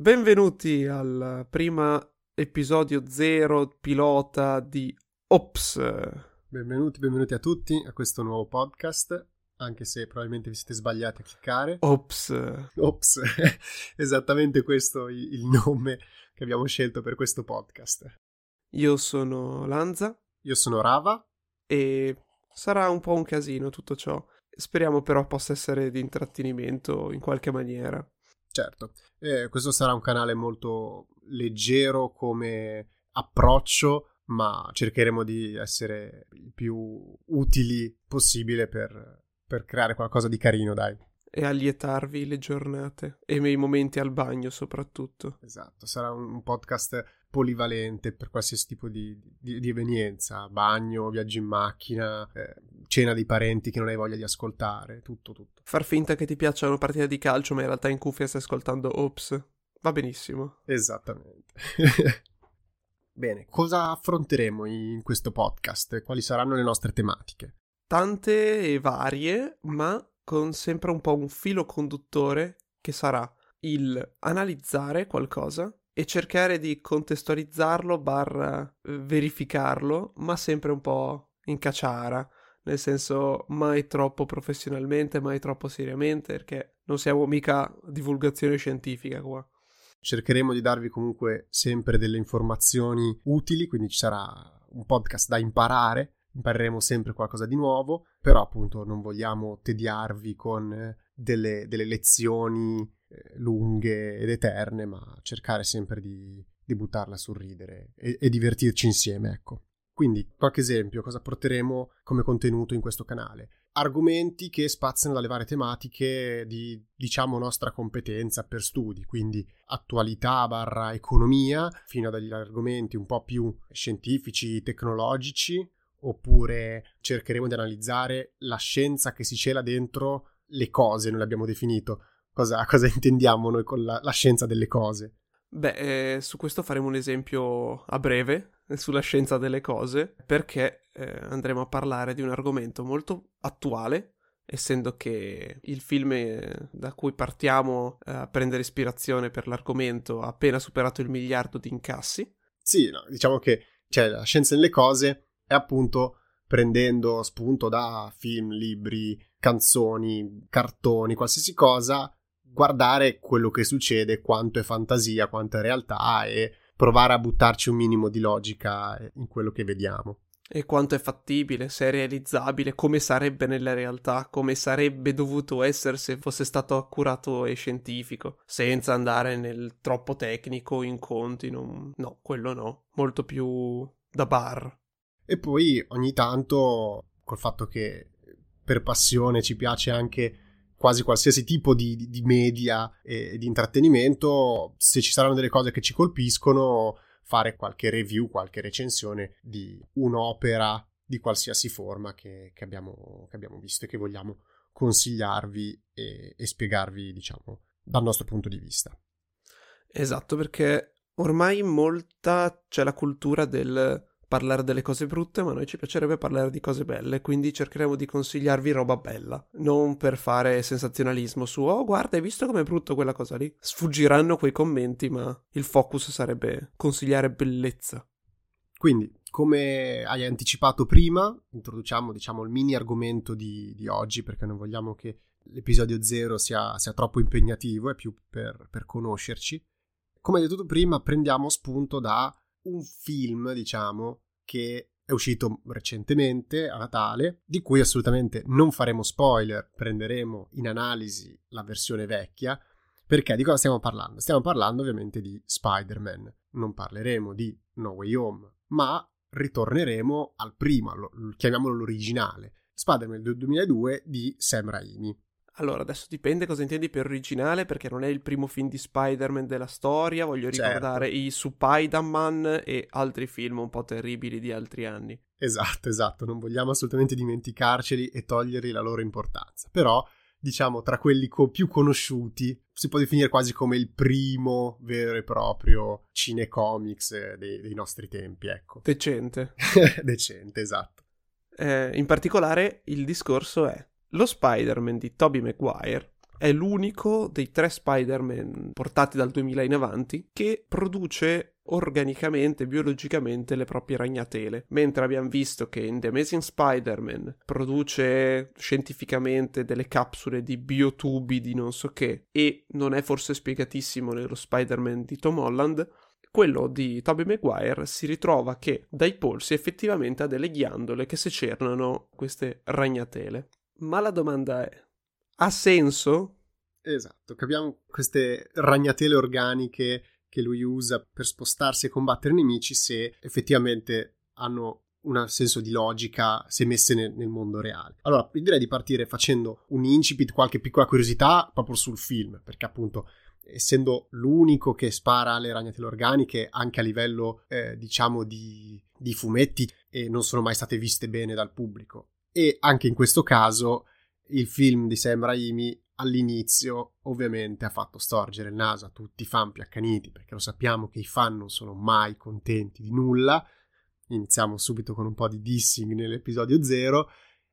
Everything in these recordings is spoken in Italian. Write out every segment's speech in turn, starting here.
Benvenuti al primo episodio zero pilota di Ops. Benvenuti, benvenuti a tutti a questo nuovo podcast, anche se probabilmente vi siete sbagliati a cliccare. Ops. Ops, esattamente questo il, il nome che abbiamo scelto per questo podcast. Io sono Lanza. Io sono Rava. E sarà un po' un casino tutto ciò. Speriamo però possa essere di intrattenimento in qualche maniera. Certo, eh, questo sarà un canale molto leggero come approccio, ma cercheremo di essere il più utili possibile per, per creare qualcosa di carino, dai. E allietarvi le giornate e i momenti al bagno soprattutto. Esatto, sarà un podcast polivalente per qualsiasi tipo di, di, di evenienza, bagno, viaggi in macchina, eh, cena di parenti che non hai voglia di ascoltare, tutto, tutto. Far finta che ti piacciono partite di calcio, ma in realtà in cuffia stai ascoltando Ops. Va benissimo. Esattamente. Bene, cosa affronteremo in questo podcast? Quali saranno le nostre tematiche? Tante e varie, ma con sempre un po' un filo conduttore che sarà il analizzare qualcosa e cercare di contestualizzarlo barra eh, verificarlo, ma sempre un po' in cacciara, nel senso mai troppo professionalmente, mai troppo seriamente, perché non siamo mica divulgazione scientifica qua. Cercheremo di darvi comunque sempre delle informazioni utili, quindi ci sarà un podcast da imparare, impareremo sempre qualcosa di nuovo, però appunto non vogliamo tediarvi con eh, delle, delle lezioni eh, lunghe ed eterne, ma cercare sempre di, di buttarla sul ridere e, e divertirci insieme, ecco. Quindi, qualche esempio, cosa porteremo come contenuto in questo canale? Argomenti che spaziano dalle varie tematiche di, diciamo, nostra competenza per studi, quindi attualità barra economia, fino ad argomenti un po' più scientifici, tecnologici, oppure cercheremo di analizzare la scienza che si cela dentro le cose, noi l'abbiamo definito, cosa, cosa intendiamo noi con la, la, scienza delle cose? Beh, eh, su questo faremo un esempio a breve eh, sulla scienza delle cose, perché eh, andremo a parlare di un argomento molto attuale, essendo che il film eh, da cui partiamo eh, a prendere ispirazione per l'argomento ha appena superato il miliardo di incassi. Sì, no, diciamo che cioè, la scienza delle cose è appunto prendendo spunto da film, libri, canzoni, cartoni, qualsiasi cosa, guardare quello che succede, quanto è fantasia, quanto è realtà e provare a buttarci un minimo di logica in quello che vediamo. E quanto è fattibile, se è realizzabile, come sarebbe nella realtà, come sarebbe dovuto essere se fosse stato accurato e scientifico, senza andare nel troppo tecnico, in conti, non... no, quello no, molto più da bar. E poi ogni tanto, col fatto che per passione ci piace anche quasi qualsiasi tipo di, di media e di intrattenimento, se ci saranno delle cose che ci colpiscono, fare qualche review, qualche recensione di un'opera di qualsiasi forma che, che, abbiamo, che abbiamo, visto e che vogliamo consigliarvi e, e spiegarvi, diciamo, dal nostro punto di vista. Esatto, perché ormai molta c'è la cultura del parlare delle cose brutte, ma a noi ci piacerebbe parlare di cose belle, quindi cercheremo di consigliarvi roba bella, non per fare sensazionalismo su oh guarda hai visto com'è brutto quella cosa lì. Sfuggiranno quei commenti, ma il focus sarebbe consigliare bellezza. Quindi, come hai anticipato prima, introduciamo diciamo il mini argomento di, di oggi perché non vogliamo che l'episodio zero sia, sia troppo impegnativo, è più per, per conoscerci. Come detto prima, prendiamo spunto da un film, diciamo, che è uscito recentemente a Natale, di cui assolutamente non faremo spoiler, prenderemo in analisi la versione vecchia. Perché di cosa stiamo parlando? Stiamo parlando ovviamente di Spider-Man. Non parleremo di No Way Home, ma ritorneremo al primo, chiamiamolo l'originale, Spider-Man del 2002 di Sam Raimi. Allora, adesso dipende cosa intendi per originale, perché non è il primo film di Spider-Man della storia. Voglio certo. ricordare certo. i Spider-Man e altri film un po' terribili di altri anni. Esatto, esatto. Non vogliamo assolutamente dimenticarceli e togliergli la loro importanza. Però, diciamo, tra quelli co- più conosciuti, si può definire quasi come il primo vero e proprio cinecomics eh, dei, dei nostri tempi, ecco. Decente. Decente, esatto. Eh, in particolare, il discorso è lo Spider-Man di Tobey Maguire, è l'unico dei tre Spider-Man portati dal 2000 in avanti che produce organicamente, biologicamente le proprie ragnatele, mentre abbiamo visto che in The Amazing Spider-Man produce scientificamente delle capsule di biotubi di non so che e non è forse spiegatissimo nello Spider-Man di Tom Holland, quello di Tobey Maguire si ritrova che dai polsi effettivamente ha delle ghiandole che secernano queste ragnatele. Ma la domanda è: ha senso? Esatto, capiamo queste ragnatele organiche che lui usa per spostarsi e combattere nemici se effettivamente hanno un senso di logica se messe nel, nel, mondo reale. Allora, direi di partire facendo un incipit, qualche piccola curiosità proprio sul film, perché appunto essendo l'unico che spara le ragnatele organiche anche a livello eh, diciamo di, di fumetti e non sono mai state viste bene dal pubblico e anche in questo caso il film di Sam Raimi all'inizio ovviamente ha fatto storgere il naso a tutti i fan più accaniti perché lo sappiamo che i fan non sono mai contenti di nulla. Iniziamo subito con un po' di dissing nell'episodio 0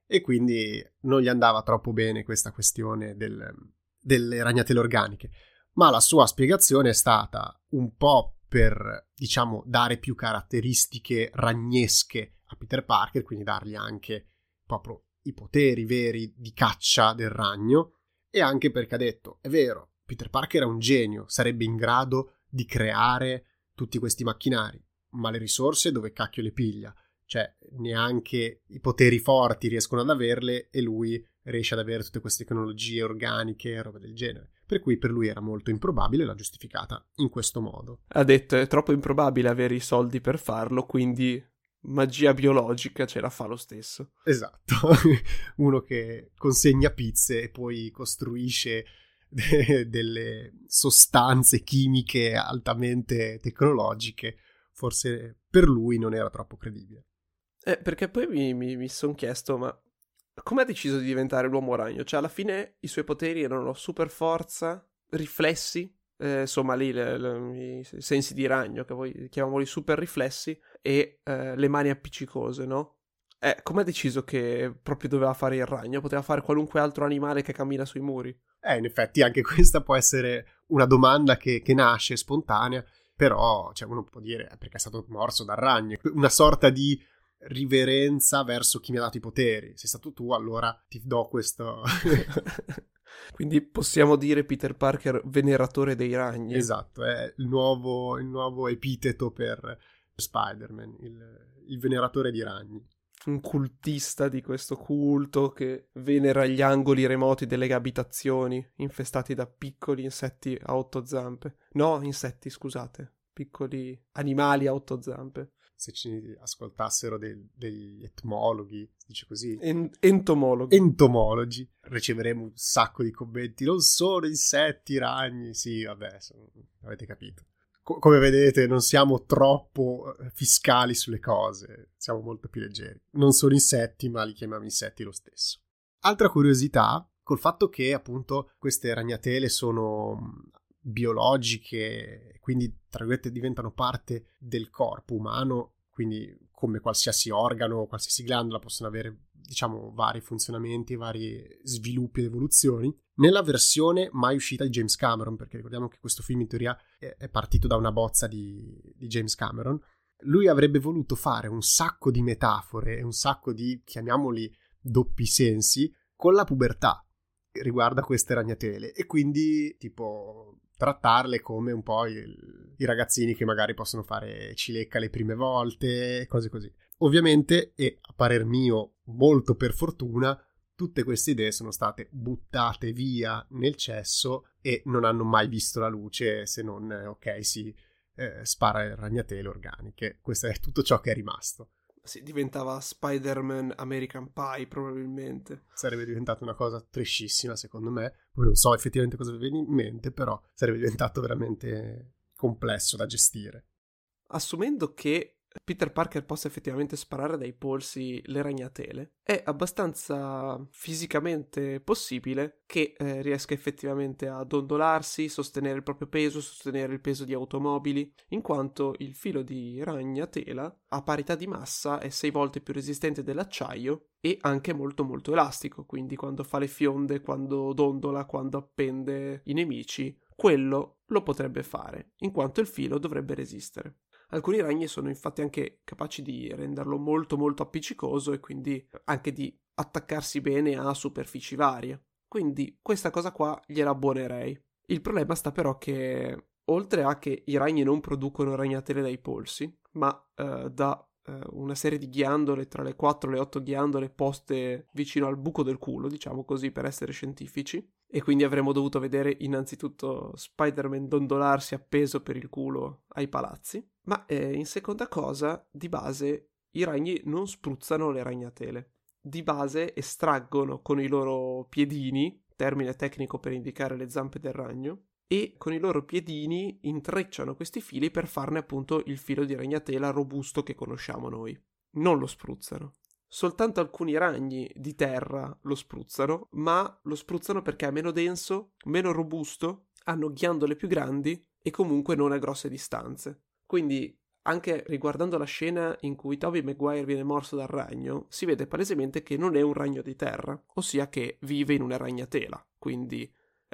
e quindi non gli andava troppo bene questa questione del, delle ragnatele organiche. Ma la sua spiegazione è stata un po' per diciamo dare più caratteristiche ragnesche a Peter Parker quindi dargli anche proprio i poteri veri di caccia del ragno e anche perché ha detto, è vero, Peter Parker è un genio, sarebbe in grado di creare tutti questi macchinari, ma le risorse dove cacchio le piglia? Cioè, neanche i poteri forti riescono ad averle e lui riesce ad avere tutte queste tecnologie organiche e roba del genere. Per cui per lui era molto improbabile e l'ha giustificata in questo modo. Ha detto è troppo improbabile avere i soldi per farlo, quindi magia biologica ce la fa lo stesso. Esatto, uno che consegna pizze e poi costruisce de- delle sostanze chimiche altamente tecnologiche, forse per lui non era troppo credibile. Eh, perché poi mi, mi, mi sono chiesto, ma come ha deciso di diventare l'uomo ragno? Cioè, alla fine i suoi poteri erano super forza, riflessi, eh, insomma lì le, le, i sensi di ragno, che poi chiamiamoli super riflessi, e eh, le mani appiccicose, no? Eh, come ha deciso che proprio doveva fare il ragno? Poteva fare qualunque altro animale che cammina sui muri? Eh, in effetti anche questa può essere una domanda che, che nasce spontanea, però cioè, uno può dire eh, perché è stato morso dal ragno, una sorta di riverenza verso chi mi ha dato i poteri. Sei stato tu, allora ti do questo... Quindi possiamo dire Peter Parker veneratore dei ragni. Esatto, è il nuovo, il nuovo epiteto per Spider-Man, il, il veneratore di ragni un cultista di questo culto che venera gli angoli remoti delle abitazioni infestati da piccoli insetti a otto zampe. No, insetti, scusate, piccoli animali a otto zampe se ci ascoltassero del, degli etmologhi, si dice così? En- entomologhi. Entomologi. Riceveremo un sacco di commenti. Non sono insetti, ragni. Sì, vabbè, sono... avete capito. Co- come vedete, non siamo troppo eh, fiscali sulle cose, siamo molto più leggeri. Non sono insetti, ma li chiamiamo insetti lo stesso. Altra curiosità, col fatto che appunto queste ragnatele sono biologiche, quindi tra virgolette diventano parte del corpo umano, quindi come qualsiasi organo, qualsiasi glandola possono avere diciamo vari funzionamenti, vari sviluppi ed evoluzioni. Nella versione mai uscita di James Cameron, perché ricordiamo che questo film in teoria è partito da una bozza di, di James Cameron, lui avrebbe voluto fare un sacco di metafore e un sacco di, chiamiamoli, doppi sensi con la pubertà riguarda queste ragnatele e quindi tipo trattarle come un po' il, i ragazzini che magari possono fare cilecca le prime volte, cose così. Ovviamente, e a parer mio molto per fortuna, tutte queste idee sono state buttate via nel cesso e non hanno mai visto la luce se non, ok, si eh, spara ragnatele organiche. Questo è tutto ciò che è rimasto. Sì, diventava Spider-Man American Pie probabilmente. Sarebbe diventata una cosa trashissima secondo me. Poi non so effettivamente cosa viene in mente, però sarebbe diventato veramente complesso da gestire. Assumendo che Peter Parker possa effettivamente sparare dai polsi le ragnatele, è abbastanza fisicamente possibile che eh, riesca effettivamente a dondolarsi, sostenere il proprio peso, sostenere il peso di automobili, in quanto il filo di ragnatela a parità di massa è sei volte più resistente dell'acciaio e anche molto molto elastico, quindi quando fa le fionde, quando dondola, quando appende i nemici, quello lo potrebbe fare, in quanto il filo dovrebbe resistere. Alcuni ragni sono infatti anche capaci di renderlo molto molto appiccicoso e quindi anche di attaccarsi bene a superfici varie. Quindi questa cosa qua gliela abbuonerei. Il problema sta però che oltre a che i ragni non producono ragnatele dai polsi, ma eh, da eh, una serie di ghiandole, tra le 4 e le 8 ghiandole poste vicino al buco del culo, diciamo così per essere scientifici, e quindi avremmo dovuto vedere innanzitutto Spider-Man dondolarsi appeso per il culo ai palazzi, ma eh, in seconda cosa, di base, i ragni non spruzzano le ragnatele. Di base estraggono con i loro piedini, termine tecnico per indicare le zampe del ragno, e con i loro piedini intrecciano questi fili per farne appunto il filo di ragnatela robusto che conosciamo noi. Non lo spruzzano. Soltanto alcuni ragni di terra lo spruzzano, ma lo spruzzano perché è meno denso, meno robusto, hanno ghiandole più grandi e comunque non a grosse distanze. Quindi, anche riguardando la scena in cui Toby Maguire viene morso dal ragno, si vede palesemente che non è un ragno di terra, ossia che vive in una ragnatela, quindi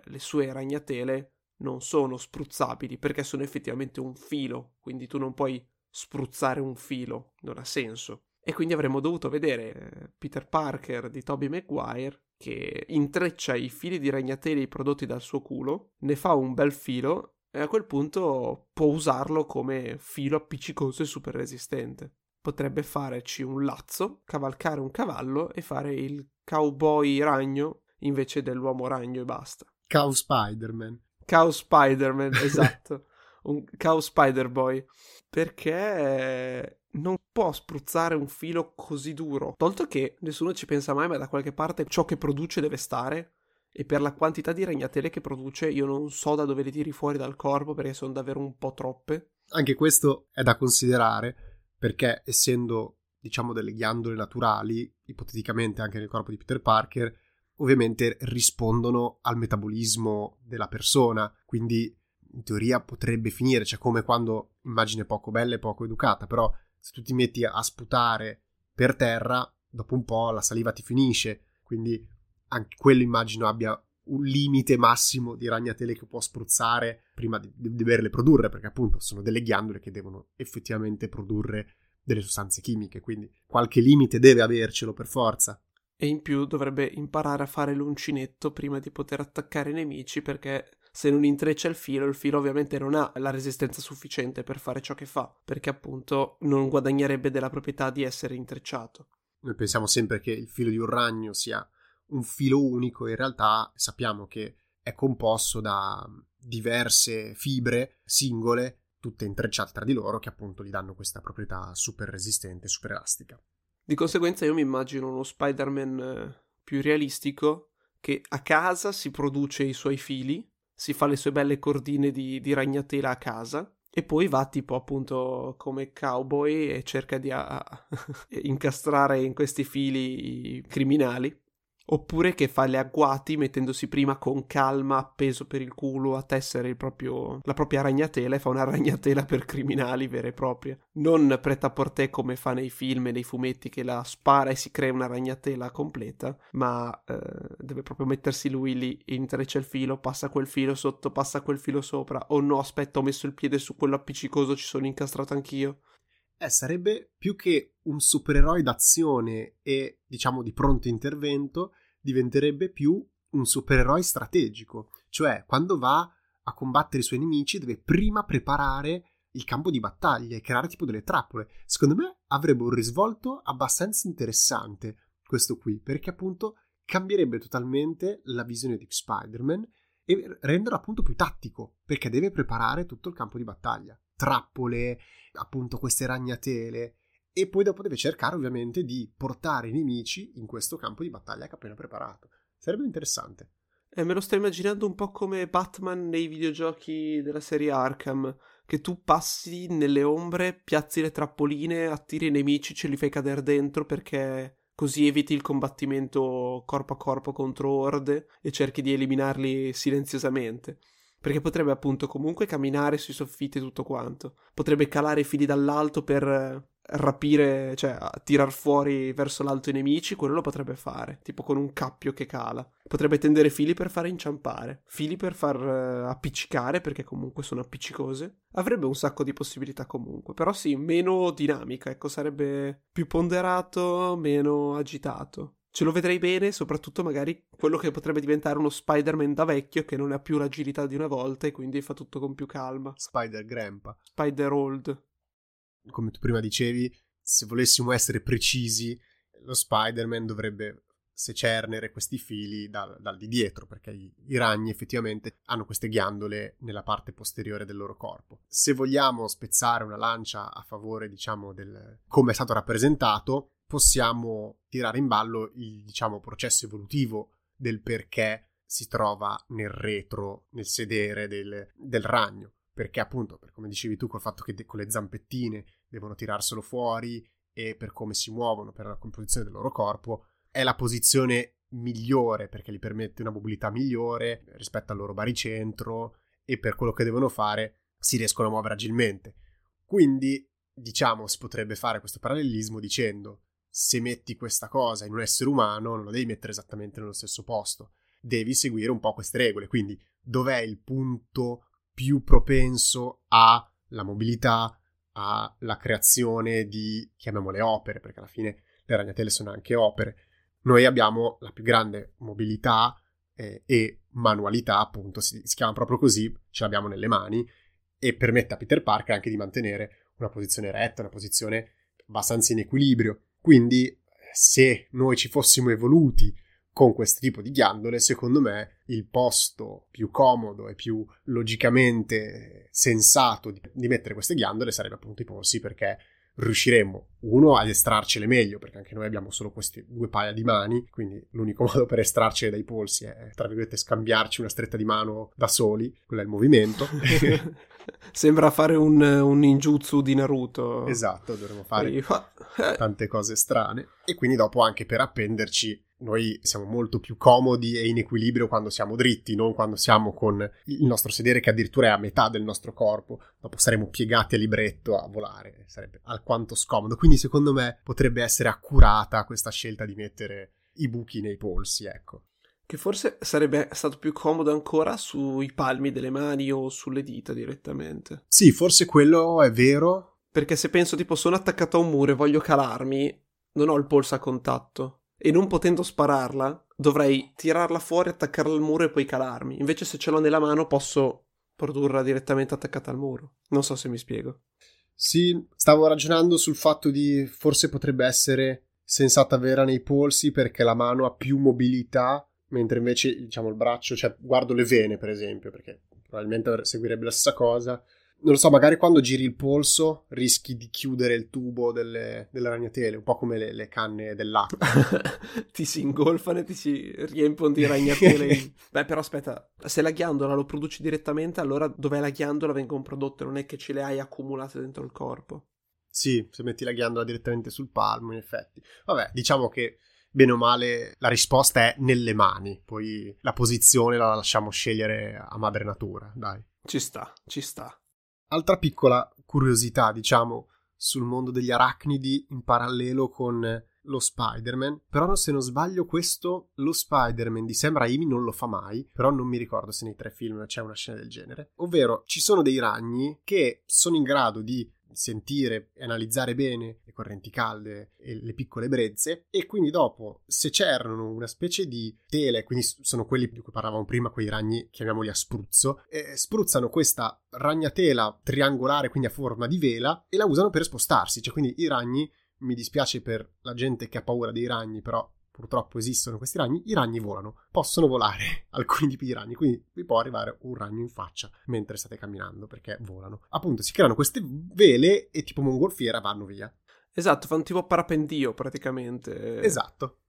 le sue ragnatele non sono spruzzabili perché sono effettivamente un filo, quindi tu non puoi spruzzare un filo, non ha senso. E quindi avremmo dovuto vedere eh, Peter Parker di Tobey Maguire che intreccia i fili di ragnateli prodotti dal suo culo, ne fa un bel filo e a quel punto può usarlo come filo appiccicoso e super resistente. Potrebbe farci un lazzo, cavalcare un cavallo e fare il cowboy ragno invece dell'uomo ragno e basta. Cow Spider-Man. Cow Spider-Man, esatto. un Cow Spider-Boy. Perché non può spruzzare un filo così duro. Tolto che nessuno ci pensa mai, ma da qualche parte ciò che produce deve stare. E per la quantità di ragnatele che produce, io non so da dove le tiri fuori dal corpo perché sono davvero un po' troppe. Anche questo è da considerare perché, essendo diciamo delle ghiandole naturali, ipoteticamente anche nel corpo di Peter Parker, ovviamente rispondono al metabolismo della persona, quindi in teoria potrebbe finire, cioè come quando immagine poco bella e poco educata, però se tu ti metti a sputare per terra, dopo un po' la saliva ti finisce, quindi anche quello immagino abbia un limite massimo di ragnatele che può spruzzare prima di, doverle produrre, perché appunto sono delle ghiandole che devono effettivamente produrre delle sostanze chimiche, quindi qualche limite deve avercelo per forza. E in più dovrebbe imparare a fare l'uncinetto prima di poter attaccare i nemici, perché se non intreccia il filo, il filo ovviamente non ha la resistenza sufficiente per fare ciò che fa, perché appunto non guadagnerebbe della proprietà di essere intrecciato. Noi pensiamo sempre che il filo di un ragno sia un filo unico, in realtà sappiamo che è composto da diverse fibre singole, tutte intrecciate tra di loro, che appunto gli danno questa proprietà super resistente, super elastica. Di conseguenza io mi immagino uno Spider-Man eh, più realistico che a casa si produce i suoi fili si fa le sue belle cordine di, di ragnatela a casa e poi va tipo appunto come cowboy e cerca di a, incastrare in questi fili criminali oppure che fa le agguati mettendosi prima con calma appeso per il culo a tessere proprio, la propria ragnatela e fa una ragnatela per criminali vera e propria. Non preta a portè come fa nei film e nei fumetti che la spara e si crea una ragnatela completa, ma eh, deve proprio mettersi lui lì, intreccia il filo, passa quel filo sotto, passa quel filo sopra. Oh no, aspetta, ho messo il piede su quello appiccicoso, ci sono incastrato anch'io. Eh, sarebbe più che un supereroe d'azione e, diciamo, di pronto intervento, diventerebbe più un supereroe strategico. Cioè, quando va a combattere i suoi nemici, deve prima preparare il campo di battaglia e creare tipo delle trappole. Secondo me avrebbe un risvolto abbastanza interessante questo qui, perché appunto cambierebbe totalmente la visione di Spider-Man e renderlo appunto più tattico, perché deve preparare tutto il campo di battaglia. Trappole, appunto queste ragnatele, e poi dopo deve cercare ovviamente di portare i nemici in questo campo di battaglia che ha appena preparato. Sarebbe interessante. Eh, me lo sto immaginando un po' come Batman nei videogiochi della serie Arkham, che tu passi nelle ombre, piazzi le trappoline, attiri i nemici, ce li fai cadere dentro perché così eviti il combattimento corpo a corpo contro orde e cerchi di eliminarli silenziosamente. Perché potrebbe appunto comunque camminare sui soffitti e tutto quanto. Potrebbe calare i fili dall'alto per rapire, cioè tirar fuori verso l'alto i nemici, quello lo potrebbe fare, tipo con un cappio che cala. Potrebbe tendere fili per far inciampare, fili per far uh, appiccicare, perché comunque sono appiccicose. Avrebbe un sacco di possibilità comunque, però sì, meno dinamica, ecco, sarebbe più ponderato, meno agitato. Ce lo vedrei bene, soprattutto magari quello che potrebbe diventare uno Spider-Man da vecchio che non ha più l'agilità di una volta e quindi fa tutto con più calma. Spider-Grandpa. Spider-Old come tu prima dicevi, se volessimo essere precisi, lo Spider-Man dovrebbe secernere questi fili dal, dal di dietro, perché i, i, ragni effettivamente hanno queste ghiandole nella parte posteriore del loro corpo. Se vogliamo spezzare una lancia a favore, diciamo, del come è stato rappresentato, possiamo tirare in ballo il, diciamo, processo evolutivo del perché si trova nel retro, nel sedere del, del ragno perché appunto, per come dicevi tu, col fatto che de- con le zampettine devono tirarselo fuori e per come si muovono, per la composizione del loro corpo, è la posizione migliore perché gli permette una mobilità migliore rispetto al loro baricentro e per quello che devono fare si riescono a muovere agilmente. Quindi, diciamo, si potrebbe fare questo parallelismo dicendo se metti questa cosa in un essere umano non lo devi mettere esattamente nello stesso posto, devi seguire un po' queste regole, quindi dov'è il punto più propenso alla mobilità, alla creazione di, chiamiamole opere, perché alla fine le ragnatele sono anche opere. Noi abbiamo la più grande mobilità eh, e manualità, appunto, si, si chiama proprio così, ce l'abbiamo nelle mani e permette a Peter Parker anche di mantenere una posizione retta, una posizione abbastanza in equilibrio. Quindi, se noi ci fossimo evoluti con questo tipo di ghiandole, secondo me il posto più comodo e più logicamente sensato di, di mettere queste ghiandole sarebbe appunto i polsi perché riusciremo uno ad estrarcele meglio perché anche noi abbiamo solo queste due paia di mani quindi l'unico modo per estrarcele dai polsi è tra virgolette scambiarci una stretta di mano da soli quello è il movimento. Sembra fare un, un ninjutsu di Naruto. Esatto dovremmo fare tante cose strane. E quindi dopo anche per appenderci noi siamo molto più comodi e in equilibrio quando siamo dritti, non quando siamo con il nostro sedere che addirittura è a metà del nostro corpo, dopo saremo piegati a libretto a volare, sarebbe alquanto scomodo. Quindi secondo me potrebbe essere accurata questa scelta di mettere i buchi nei polsi, ecco. Che forse sarebbe stato più comodo ancora sui palmi delle mani o sulle dita direttamente. Sì, forse quello è vero. Perché se penso tipo sono attaccato a un muro e voglio calarmi, non ho il polso a contatto e non potendo spararla, dovrei tirarla fuori, attaccarla al muro e poi calarmi. Invece se ce l'ho nella mano posso produrla direttamente attaccata al muro. Non so se mi spiego. Sì, stavo ragionando sul fatto di forse potrebbe essere sensata vera nei polsi perché la mano ha più mobilità, mentre invece diciamo il braccio, cioè guardo le vene per esempio, perché probabilmente seguirebbe la stessa cosa non lo so, magari quando giri il polso rischi di chiudere il tubo delle, delle ragnatele, un po' come le, le canne dell'acqua. ti si ingolfano e ti si riempiono di ragnatele. Beh, però aspetta, se la ghiandola lo produci direttamente, allora dov'è la ghiandola vengono prodotte, non è che ce le hai accumulate dentro il corpo. Sì, se metti la ghiandola direttamente sul palmo, in effetti. Vabbè, diciamo che bene o male la risposta è nelle mani, poi la posizione la lasciamo scegliere a madre natura, dai. Ci sta, ci sta. Altra piccola curiosità, diciamo, sul mondo degli arachnidi in parallelo con lo Spider-Man, però se non sbaglio questo, lo Spider-Man di Sam Raimi non lo fa mai, però non mi ricordo se nei tre film c'è una scena del genere, ovvero ci sono dei ragni che sono in grado di sentire e analizzare bene le correnti calde e le piccole brezze e quindi dopo se c'erano una specie di tele, quindi sono quelli di cui parlavamo prima, quei ragni, chiamiamoli a spruzzo, eh, spruzzano questa ragnatela triangolare, quindi a forma di vela, e la usano per spostarsi, cioè quindi i ragni, mi dispiace per la gente che ha paura dei ragni, però purtroppo esistono questi ragni, i ragni volano, possono volare alcuni tipi di ragni, quindi vi può arrivare un ragno in faccia mentre state camminando perché volano. Appunto, si creano queste vele e tipo mongolfiera vanno via. Esatto, fanno tipo parapendio praticamente. Esatto,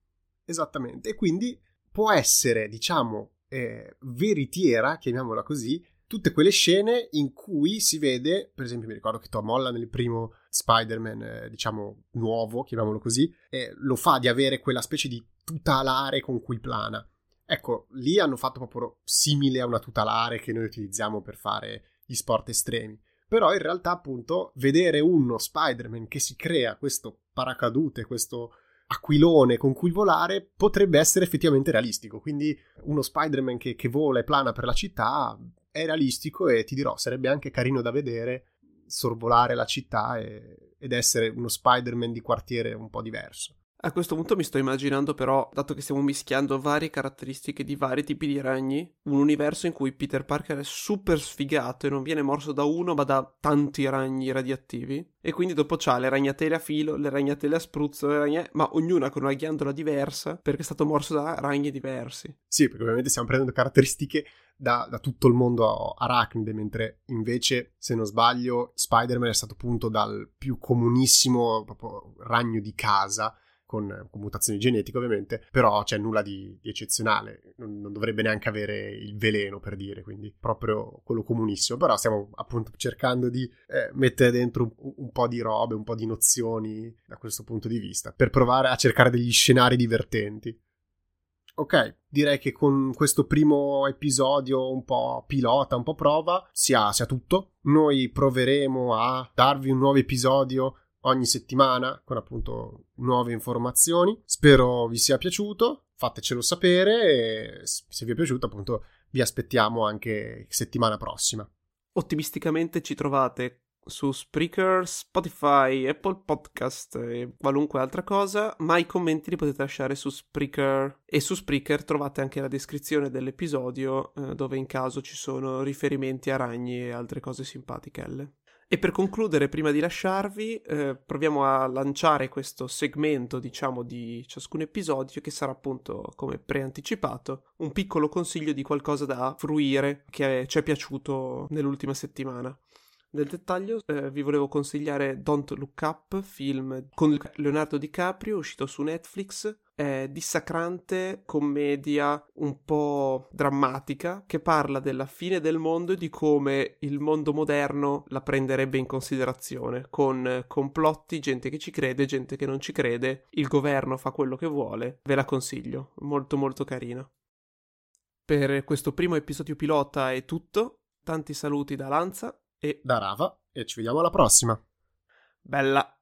esattamente. E quindi può essere, diciamo, eh, veritiera, chiamiamola così, tutte quelle scene in cui si vede, per esempio mi ricordo che Tom Holland nel primo Spider-Man, eh, diciamo nuovo, chiamiamolo così, eh, lo fa di avere quella specie di tutalare con cui plana. Ecco, lì hanno fatto proprio simile a una tutalare che noi utilizziamo per fare gli sport estremi. Però in realtà, appunto, vedere uno Spider-Man che si crea questo paracadute, questo aquilone con cui volare potrebbe essere effettivamente realistico. Quindi uno Spider-Man che, che vola e plana per la città è realistico e ti dirò, sarebbe anche carino da vedere sorvolare la città e, ed essere uno Spider-Man di quartiere un po' diverso. A questo punto mi sto immaginando però, dato che stiamo mischiando varie caratteristiche di vari tipi di ragni, un universo in cui Peter Parker è super sfigato e non viene morso da uno ma da tanti ragni radioattivi. E quindi dopo c'ha le ragnatele a filo, le ragnatele a spruzzo, le ragne... ma ognuna con una ghiandola diversa perché è stato morso da ragni diversi. Sì, perché ovviamente stiamo prendendo caratteristiche da, da, tutto il mondo arachnide, mentre invece, se non sbaglio, Spider-Man è stato punto dal più comunissimo ragno di casa con, con, mutazioni genetiche ovviamente, però c'è nulla di, di eccezionale, non, non, dovrebbe neanche avere il veleno per dire, quindi proprio quello comunissimo, però stiamo appunto cercando di eh, mettere dentro un, un, po' di robe, un po' di nozioni da questo punto di vista, per provare a cercare degli scenari divertenti. Ok, direi che con questo primo episodio un po' pilota, un po' prova, sia, sia tutto. Noi proveremo a darvi un nuovo episodio ogni settimana con appunto nuove informazioni. Spero vi sia piaciuto, fatecelo sapere e se vi è piaciuto appunto vi aspettiamo anche settimana prossima. Ottimisticamente ci trovate su Spreaker, Spotify, Apple Podcast e qualunque altra cosa, ma i commenti li potete lasciare su Spreaker e su Spreaker trovate anche la descrizione dell'episodio eh, dove in caso ci sono riferimenti a ragni e altre cose simpatichelle. E per concludere, prima di lasciarvi, eh, proviamo a lanciare questo segmento, diciamo, di ciascun episodio che sarà appunto, come preanticipato, un piccolo consiglio di qualcosa da fruire che ci è piaciuto nell'ultima settimana. Nel dettaglio eh, vi volevo consigliare Don't Look Up, film con Leonardo DiCaprio, uscito su Netflix, è dissacrante commedia un po' drammatica che parla della fine del mondo e di come il mondo moderno la prenderebbe in considerazione, con complotti, gente che ci crede, gente che non ci crede, il governo fa quello che vuole, ve la consiglio, molto molto carina. Per questo primo episodio pilota è tutto, tanti saluti da Lanza e da Rava e ci vediamo alla prossima. Bella.